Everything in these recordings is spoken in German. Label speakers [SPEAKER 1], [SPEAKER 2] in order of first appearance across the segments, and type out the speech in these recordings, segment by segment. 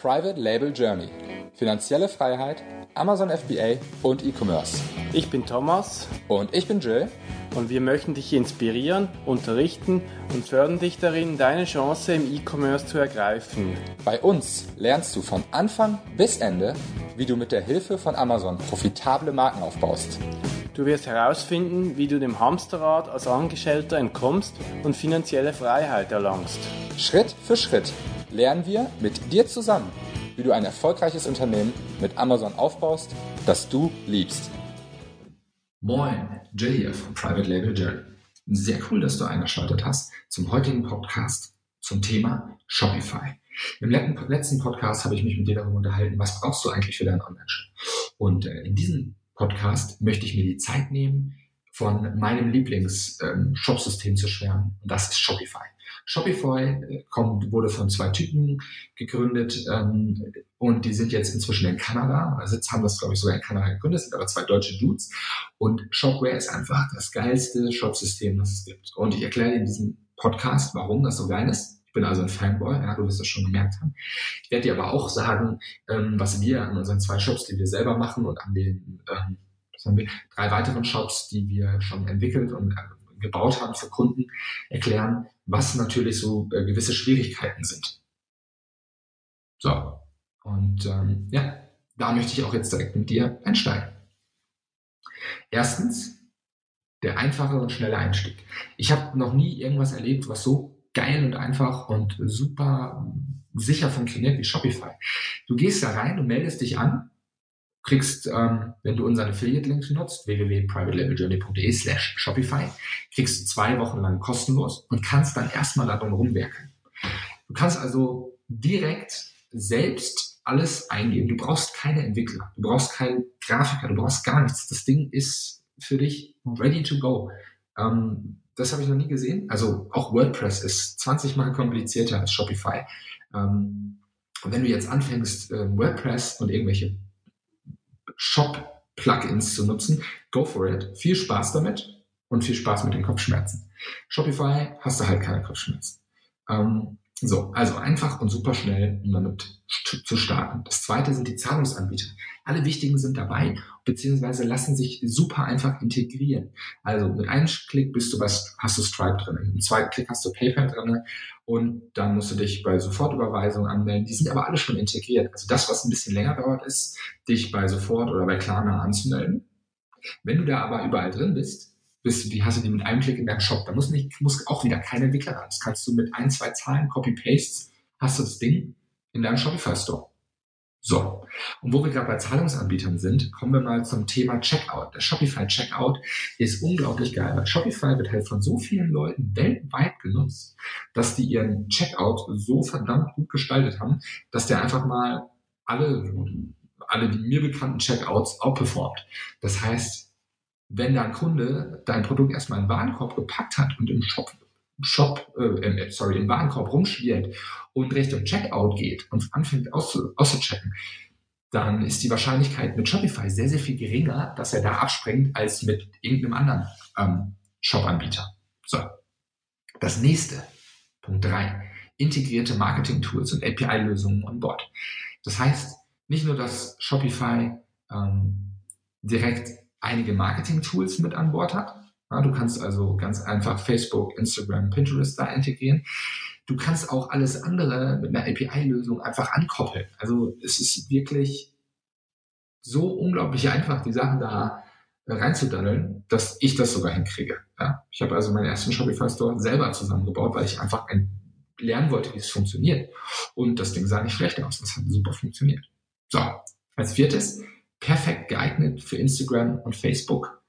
[SPEAKER 1] Private Label Journey. Finanzielle Freiheit, Amazon FBA und E-Commerce.
[SPEAKER 2] Ich bin Thomas.
[SPEAKER 1] Und ich bin Jill.
[SPEAKER 2] Und wir möchten dich inspirieren, unterrichten und fördern dich darin, deine Chance im E-Commerce zu ergreifen.
[SPEAKER 1] Bei uns lernst du von Anfang bis Ende, wie du mit der Hilfe von Amazon profitable Marken aufbaust.
[SPEAKER 2] Du wirst herausfinden, wie du dem Hamsterrad als Angestellter entkommst und finanzielle Freiheit erlangst.
[SPEAKER 1] Schritt für Schritt lernen wir mit dir zusammen, wie du ein erfolgreiches Unternehmen mit Amazon aufbaust, das du liebst.
[SPEAKER 3] Moin, Jill hier von Private Label Jill. Sehr cool, dass du eingeschaltet hast zum heutigen Podcast zum Thema Shopify. Im letzten Podcast habe ich mich mit dir darüber unterhalten, was brauchst du eigentlich für deinen Online-Shop. Und äh, in diesem Podcast möchte ich mir die Zeit nehmen, von meinem Lieblings-Shop-System ähm, zu schwärmen. Und das ist Shopify. Shopify äh, kommt, wurde von zwei Typen gegründet ähm, und die sind jetzt inzwischen in Kanada. Also jetzt haben das, glaube ich, sogar in Kanada gegründet, sind aber zwei deutsche Dudes. Und Shopware ist einfach das geilste Shop-System, das es gibt. Und ich erkläre dir in diesem Podcast, warum das so geil ist. Ich bin also ein Fanboy, ja, du wirst das schon gemerkt haben. Ich werde dir aber auch sagen, ähm, was wir an unseren zwei Shops, die wir selber machen und an den ähm, was haben wir, drei weiteren Shops, die wir schon entwickelt und äh, gebaut haben für Kunden, erklären, was natürlich so äh, gewisse Schwierigkeiten sind. So, und ähm, ja, da möchte ich auch jetzt direkt mit dir einsteigen. Erstens, der einfache und schnelle Einstieg. Ich habe noch nie irgendwas erlebt, was so geil und einfach und super sicher funktioniert wie Shopify. Du gehst da rein und meldest dich an, kriegst, ähm, wenn du unseren Affiliate-Link nutzt, www.privatelabeljourney.de slash Shopify, kriegst du zwei Wochen lang kostenlos und kannst dann erstmal darum rumwerken. Du kannst also direkt selbst alles eingeben. Du brauchst keine Entwickler, du brauchst keinen Grafiker, du brauchst gar nichts. Das Ding ist für dich ready to go. Ähm, das habe ich noch nie gesehen. Also auch WordPress ist 20 mal komplizierter als Shopify. Ähm, und wenn du jetzt anfängst, äh, WordPress und irgendwelche Shop-Plugins zu nutzen, go for it. Viel Spaß damit und viel Spaß mit den Kopfschmerzen. Shopify hast du halt keine Kopfschmerzen. Ähm, so, also einfach und super schnell, um damit zu starten. Das zweite sind die Zahlungsanbieter. Alle wichtigen sind dabei, beziehungsweise lassen sich super einfach integrieren. Also mit einem Klick bist du was, hast du Stripe drin, im zweiten Klick hast du PayPal drin und dann musst du dich bei Sofortüberweisung anmelden. Die sind aber alle schon integriert. Also das, was ein bisschen länger dauert, ist, dich bei Sofort oder bei Klarna anzumelden. Wenn du da aber überall drin bist, bist, die hast du die mit einem Klick in deinem Shop. Da muss, nicht, muss auch wieder keine Entwickler ran. Das kannst du mit ein, zwei Zahlen, Copy-Pastes, hast du das Ding in deinem Shopify Store. So, und wo wir gerade bei Zahlungsanbietern sind, kommen wir mal zum Thema Checkout. Der Shopify Checkout ist unglaublich geil, weil Shopify wird halt von so vielen Leuten weltweit genutzt, dass die ihren Checkout so verdammt gut gestaltet haben, dass der einfach mal alle, alle die mir bekannten Checkouts outperformt. Das heißt, wenn dein Kunde dein Produkt erstmal in den Warenkorb gepackt hat und im Shop, Shop äh, äh, sorry, im Warenkorb rumschwirrt und Richtung Checkout geht und anfängt auszu, auszuchecken, dann ist die Wahrscheinlichkeit mit Shopify sehr, sehr viel geringer, dass er da abspringt, als mit irgendeinem anderen ähm, Shop-Anbieter. So. Das nächste, Punkt drei integrierte Marketing-Tools und API-Lösungen on Board. Das heißt, nicht nur, dass Shopify ähm, direkt einige Marketing-Tools mit an Bord hat. Ja, du kannst also ganz einfach Facebook, Instagram, Pinterest da integrieren. Du kannst auch alles andere mit einer API-Lösung einfach ankoppeln. Also es ist wirklich so unglaublich einfach, die Sachen da reinzudaddeln, dass ich das sogar hinkriege. Ja? Ich habe also meinen ersten Shopify Store selber zusammengebaut, weil ich einfach ein, lernen wollte, wie es funktioniert. Und das Ding sah nicht schlecht aus. Das hat super funktioniert. So, als viertes, perfekt geeignet für Instagram und Facebook.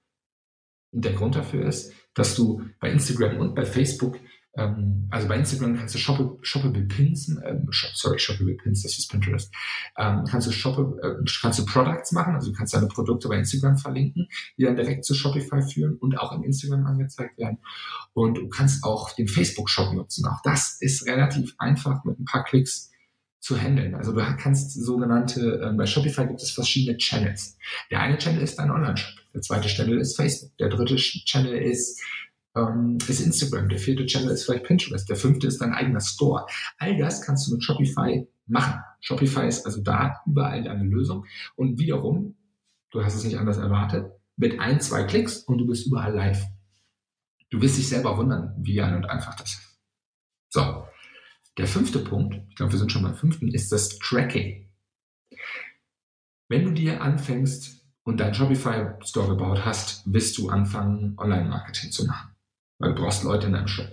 [SPEAKER 3] Und der Grund dafür ist, dass du bei Instagram und bei Facebook, ähm, also bei Instagram kannst du shoppable, shoppable Pins, ähm, shop, sorry, shoppable Pins, das ist Pinterest, ähm, kannst du shoppable, äh, kannst du Products machen, also du kannst deine Produkte bei Instagram verlinken, die dann direkt zu Shopify führen und auch in Instagram angezeigt werden. Und du kannst auch den Facebook-Shop nutzen. Auch das ist relativ einfach mit ein paar Klicks zu handeln. Also du kannst sogenannte, äh, bei Shopify gibt es verschiedene Channels. Der eine Channel ist dein Online-Shop, der zweite Channel ist Facebook, der dritte Channel ist, ähm, ist Instagram, der vierte Channel ist vielleicht Pinterest, der fünfte ist dein eigener Store. All das kannst du mit Shopify machen. Shopify ist also da überall deine Lösung. Und wiederum, du hast es nicht anders erwartet, mit ein, zwei Klicks und du bist überall live. Du wirst dich selber wundern, wie geil und einfach das ist. So, der fünfte Punkt, ich glaube, wir sind schon beim fünften, ist das Tracking. Wenn du dir anfängst und deinen Shopify Store gebaut hast, wirst du anfangen, Online-Marketing zu machen. Weil du brauchst Leute in deinem Shop.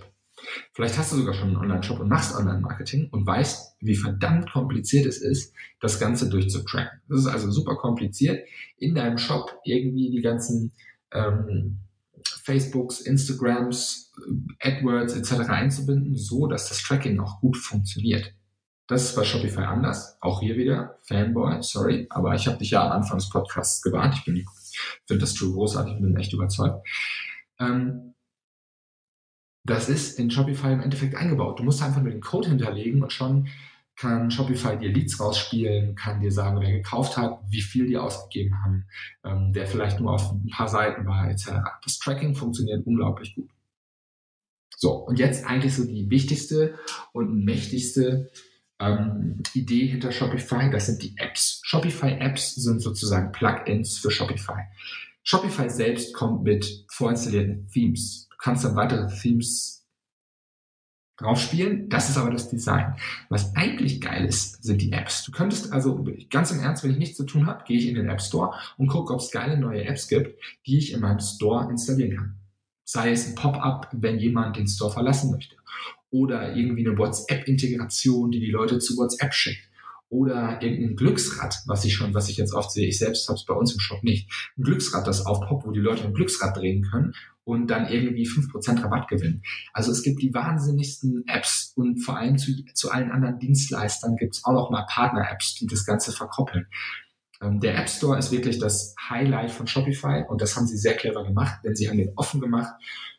[SPEAKER 3] Vielleicht hast du sogar schon einen Online-Shop und machst Online-Marketing und weißt, wie verdammt kompliziert es ist, das Ganze durchzutracken. Das ist also super kompliziert, in deinem Shop irgendwie die ganzen ähm, Facebooks, Instagrams, AdWords etc. einzubinden, so dass das Tracking auch gut funktioniert. Das ist bei Shopify anders. Auch hier wieder Fanboy, sorry, aber ich habe dich ja am Anfang des Podcasts gewarnt. Ich bin, finde das True großartig bin echt überzeugt. Ähm, das ist in Shopify im Endeffekt eingebaut. Du musst einfach nur den Code hinterlegen und schon kann Shopify dir Leads rausspielen, kann dir sagen, wer gekauft hat, wie viel die ausgegeben haben, ähm, der vielleicht nur auf ein paar Seiten war, etc. Das Tracking funktioniert unglaublich gut. So, und jetzt eigentlich so die wichtigste und mächtigste ähm, Idee hinter Shopify, das sind die Apps. Shopify-Apps sind sozusagen Plugins für Shopify. Shopify selbst kommt mit vorinstallierten Themes. Du kannst dann weitere Themes draufspielen. Das ist aber das Design. Was eigentlich geil ist, sind die Apps. Du könntest also, ganz im Ernst, wenn ich nichts zu tun habe, gehe ich in den App Store und gucke, ob es geile neue Apps gibt, die ich in meinem Store installieren kann. Sei es ein Pop-up, wenn jemand den Store verlassen möchte oder irgendwie eine WhatsApp-Integration, die die Leute zu WhatsApp schickt oder irgendein Glücksrad, was ich schon, was ich jetzt oft sehe, ich selbst habe es bei uns im Shop nicht, ein Glücksrad, das aufpoppt, wo die Leute ein Glücksrad drehen können und dann irgendwie fünf Prozent Rabatt gewinnen. Also es gibt die wahnsinnigsten Apps und vor allem zu, zu allen anderen Dienstleistern gibt es auch noch mal Partner-Apps, die das Ganze verkoppeln. Ähm, der App Store ist wirklich das Highlight von Shopify und das haben sie sehr clever gemacht, denn sie haben den offen gemacht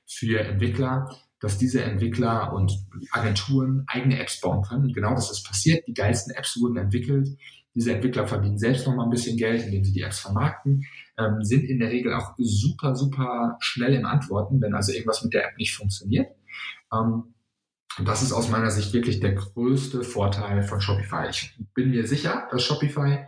[SPEAKER 3] für Entwickler dass diese Entwickler und Agenturen eigene Apps bauen können. Und genau das ist passiert. Die geilsten Apps wurden entwickelt. Diese Entwickler verdienen selbst noch mal ein bisschen Geld, indem sie die Apps vermarkten, ähm, sind in der Regel auch super, super schnell im Antworten, wenn also irgendwas mit der App nicht funktioniert. Ähm, und das ist aus meiner Sicht wirklich der größte Vorteil von Shopify. Ich bin mir sicher, dass Shopify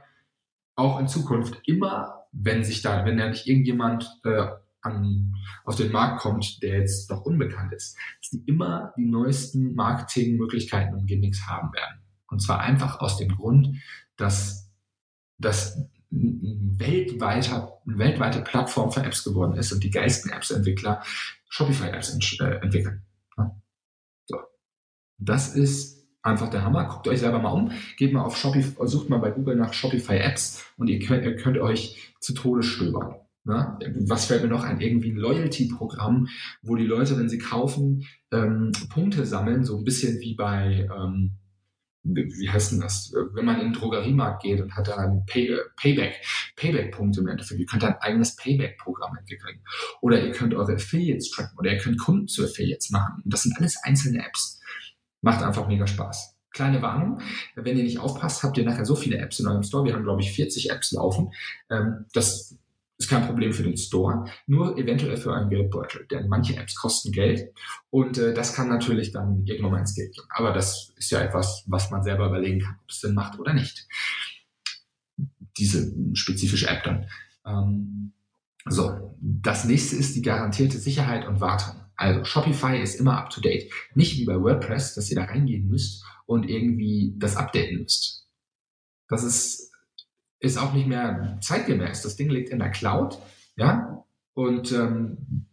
[SPEAKER 3] auch in Zukunft immer, wenn sich da, wenn da nicht irgendjemand äh, an, auf den Markt kommt, der jetzt noch unbekannt ist, dass die immer die neuesten Marketingmöglichkeiten und Gimmicks haben werden. Und zwar einfach aus dem Grund, dass das ein weltweiter, eine weltweite Plattform für Apps geworden ist und die geilsten Apps-Entwickler Shopify-Apps äh, entwickeln. So. Das ist einfach der Hammer. Guckt euch selber mal um, geht mal auf Shopify, sucht mal bei Google nach Shopify Apps und ihr könnt, ihr könnt euch zu Tode stöbern. Na, was fällt mir noch ein? Irgendwie ein Loyalty-Programm, wo die Leute, wenn sie kaufen, ähm, Punkte sammeln, so ein bisschen wie bei, ähm, wie heißt denn das? Wenn man in den Drogeriemarkt geht und hat da ein Pay Payback, Payback-Punkte im Endeffekt. Ihr könnt ein eigenes Payback-Programm entwickeln. Oder ihr könnt eure Affiliates tracken oder ihr könnt Kunden zu Affiliates machen. Und das sind alles einzelne Apps. Macht einfach mega Spaß. Kleine Warnung, wenn ihr nicht aufpasst, habt ihr nachher so viele Apps in eurem Store. Wir haben, glaube ich, 40 Apps laufen. Ähm, das ist kein Problem für den Store, nur eventuell für einen Geldbeutel, denn manche Apps kosten Geld und äh, das kann natürlich dann irgendwann mal ins Geld gehen. Aber das ist ja etwas, was man selber überlegen kann, ob es Sinn macht oder nicht. Diese spezifische App dann. Ähm, so, das nächste ist die garantierte Sicherheit und Wartung. Also Shopify ist immer up to date. Nicht wie bei WordPress, dass ihr da reingehen müsst und irgendwie das updaten müsst. Das ist ist auch nicht mehr zeitgemäß. Das Ding liegt in der Cloud, ja, und ähm,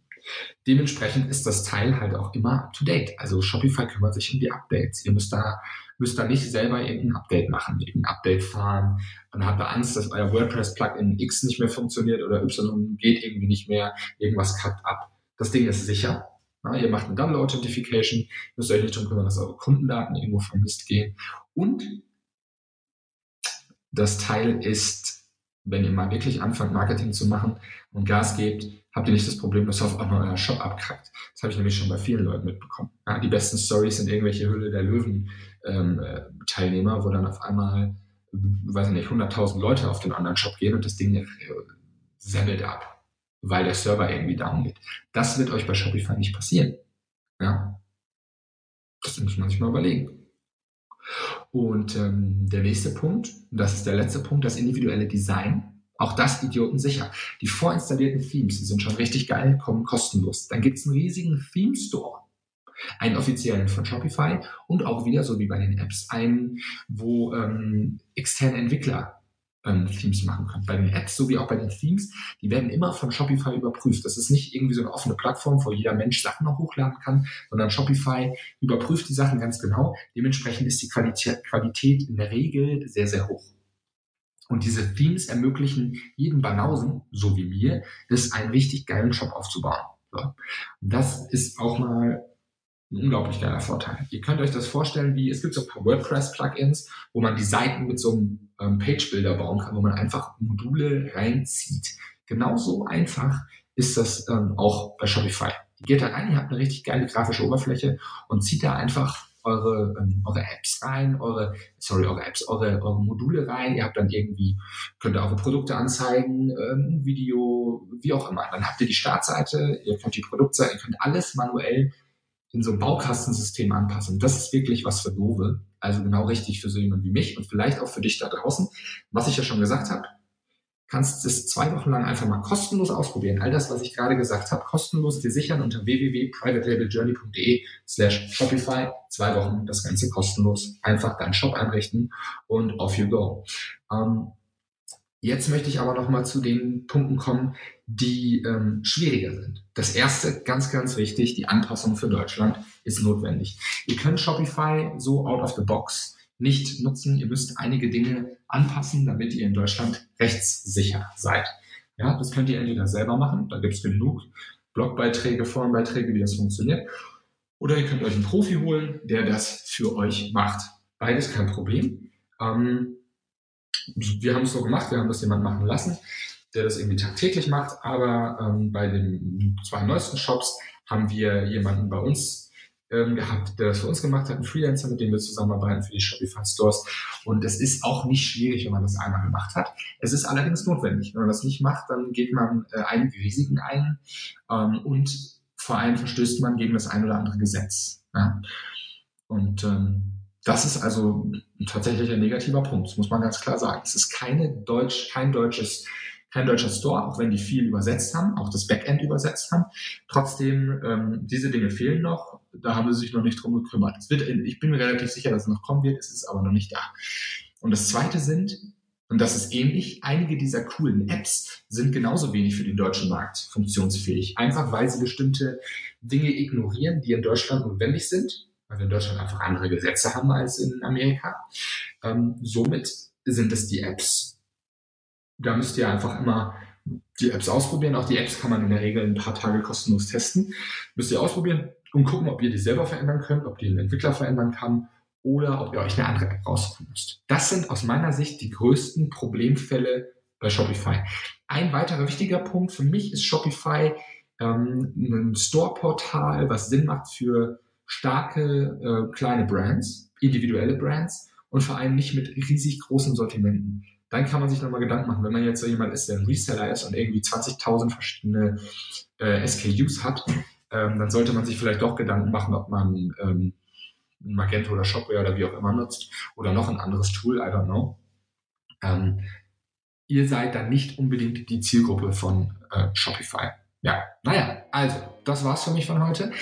[SPEAKER 3] dementsprechend ist das Teil halt auch immer up to date. Also Shopify kümmert sich um die Updates. Ihr müsst da müsst da nicht selber irgendein Update machen, irgendein Update fahren und habt da Angst, dass euer WordPress-Plugin X nicht mehr funktioniert oder Y geht irgendwie nicht mehr, irgendwas kackt ab. Das Ding ist sicher. Ja, ihr macht eine Double Authentification, müsst euch nicht darum kümmern, dass eure Kundendaten irgendwo vermisst gehen. Und das Teil ist, wenn ihr mal wirklich anfangt, Marketing zu machen und Gas gebt, habt ihr nicht das Problem, dass auf einmal euer Shop abkackt. Das habe ich nämlich schon bei vielen Leuten mitbekommen. Ja, die besten Stories sind irgendwelche Hülle der Löwen ähm, äh, wo dann auf einmal, weiß ich nicht, 100.000 Leute auf den anderen Shop gehen und das Ding äh, semmelt ab, weil der Server irgendwie down geht. Das wird euch bei Shopify nicht passieren. Ja, das muss man sich mal überlegen. Und ähm, der nächste Punkt, das ist der letzte Punkt, das individuelle Design. Auch das idiotensicher. Die vorinstallierten Themes sind schon richtig geil, kommen kostenlos. Dann gibt's einen riesigen Theme Store. Einen offiziellen von Shopify und auch wieder, so wie bei den Apps, einen, wo ähm, externe Entwickler ähm, Themes machen können. Bei den Apps sowie auch bei den Themes, die werden immer von Shopify überprüft. Das ist nicht irgendwie so eine offene Plattform, wo jeder Mensch Sachen noch hochladen kann, sondern Shopify überprüft die Sachen ganz genau. Dementsprechend ist die Qualität, Qualität in der Regel sehr, sehr hoch. Und diese Themes ermöglichen jedem Banausen, so wie mir, es einen richtig geilen Shop aufzubauen. So. Das ist auch mal ein unglaublich geiler Vorteil. Ihr könnt euch das vorstellen, wie es gibt so ein paar WordPress-Plugins, wo man die Seiten mit so einem ähm, Page-Builder bauen kann, wo man einfach Module reinzieht. Genauso einfach ist das ähm, auch bei Shopify. Ihr geht da rein, ihr habt eine richtig geile grafische Oberfläche und zieht da einfach eure, ähm, eure Apps rein, eure, sorry, eure Apps, eure, eure Module rein. Ihr habt dann irgendwie, könnt ihr eure Produkte anzeigen, ähm, Video, wie auch immer. Dann habt ihr die Startseite, ihr könnt die Produktseite, ihr könnt alles manuell in so ein Baukastensystem anpassen. Das ist wirklich was für Dove. Also genau richtig für so jemand wie mich und vielleicht auch für dich da draußen. Was ich ja schon gesagt habe, kannst es zwei Wochen lang einfach mal kostenlos ausprobieren. All das, was ich gerade gesagt habe, kostenlos dir sichern unter www.privatelabeljourney.de slash Shopify. Zwei Wochen das Ganze kostenlos. Einfach deinen Shop einrichten und off you go. Ähm, jetzt möchte ich aber noch mal zu den Punkten kommen, die ähm, schwieriger sind. Das erste, ganz, ganz wichtig, die Anpassung für Deutschland ist notwendig. Ihr könnt Shopify so out of the box nicht nutzen. Ihr müsst einige Dinge anpassen, damit ihr in Deutschland rechtssicher seid. Ja, das könnt ihr entweder selber machen, da gibt es genug Blogbeiträge, Forenbeiträge, wie das funktioniert. Oder ihr könnt euch einen Profi holen, der das für euch macht. Beides kein Problem. Ähm, wir haben es so gemacht, wir haben das jemand machen lassen, der das irgendwie tagtäglich macht, aber ähm, bei den zwei neuesten Shops haben wir jemanden bei uns ähm, gehabt, der das für uns gemacht hat, einen Freelancer, mit dem wir zusammenarbeiten für die Shopify Stores. Und es ist auch nicht schwierig, wenn man das einmal gemacht hat. Es ist allerdings notwendig. Wenn man das nicht macht, dann geht man äh, einige Risiken ein ähm, und vor allem verstößt man gegen das ein oder andere Gesetz. Ja? Und ähm, das ist also tatsächlich ein negativer Punkt, das muss man ganz klar sagen. Es ist keine Deutsch, kein deutsches kein deutscher Store, auch wenn die viel übersetzt haben, auch das Backend übersetzt haben. Trotzdem, ähm, diese Dinge fehlen noch. Da haben sie sich noch nicht drum gekümmert. Es wird, ich bin mir relativ sicher, dass es noch kommen wird, es ist aber noch nicht da. Und das zweite sind, und das ist ähnlich, einige dieser coolen Apps sind genauso wenig für den deutschen Markt funktionsfähig. Einfach weil sie bestimmte Dinge ignorieren, die in Deutschland notwendig sind, weil wir in Deutschland einfach andere Gesetze haben als in Amerika. Ähm, somit sind es die Apps, da müsst ihr einfach immer die Apps ausprobieren. Auch die Apps kann man in der Regel ein paar Tage kostenlos testen. Müsst ihr ausprobieren und gucken, ob ihr die selber verändern könnt, ob die ein Entwickler verändern kann oder ob ihr euch eine andere App raussuchen müsst. Das sind aus meiner Sicht die größten Problemfälle bei Shopify. Ein weiterer wichtiger Punkt für mich ist Shopify ähm, ein Store-Portal, was Sinn macht für starke äh, kleine Brands, individuelle Brands und vor allem nicht mit riesig großen Sortimenten dann kann man sich nochmal Gedanken machen, wenn man jetzt so jemand ist, der ein Reseller ist und irgendwie 20.000 verschiedene äh, SKUs hat, ähm, dann sollte man sich vielleicht doch Gedanken machen, ob man ähm, Magento oder Shopware oder wie auch immer nutzt oder noch ein anderes Tool, I don't know. Ähm, ihr seid dann nicht unbedingt die Zielgruppe von äh, Shopify. Ja, naja, also, das war's für mich von heute.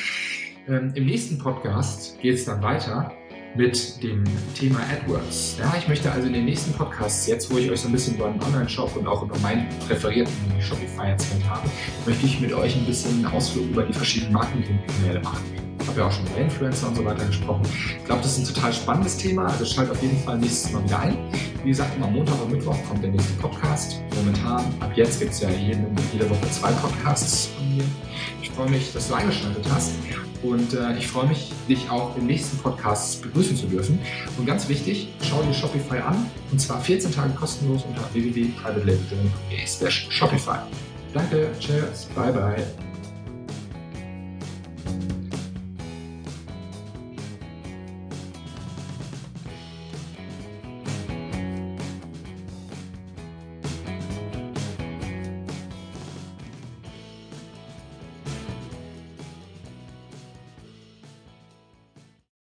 [SPEAKER 3] Ähm, Im nächsten Podcast geht es dann weiter mit dem Thema AdWords. Ja, ich möchte also in den nächsten Podcasts, jetzt wo ich euch so ein bisschen über den Online-Shop und auch über meinen präferierten Shopify erzählt habe, möchte ich mit euch ein bisschen einen Ausflug über die verschiedenen Marketingkanäle machen. Ich habe ja auch schon über Influencer und so weiter gesprochen. Ich glaube, das ist ein total spannendes Thema, also schaltet auf jeden Fall nächstes Mal wieder ein. Wie gesagt, immer Montag und Mittwoch kommt der nächste Podcast. Momentan, ab jetzt gibt es ja jede, jede Woche zwei Podcasts von mir. Ich freue mich, dass du eingeschaltet hast und äh, ich freue mich, dich auch im nächsten Podcast begrüßen zu dürfen. Und ganz wichtig, schau dir Shopify an und zwar 14 Tage kostenlos unter www.privatelabeljourney.de Shopify. Danke, cheers, bye bye.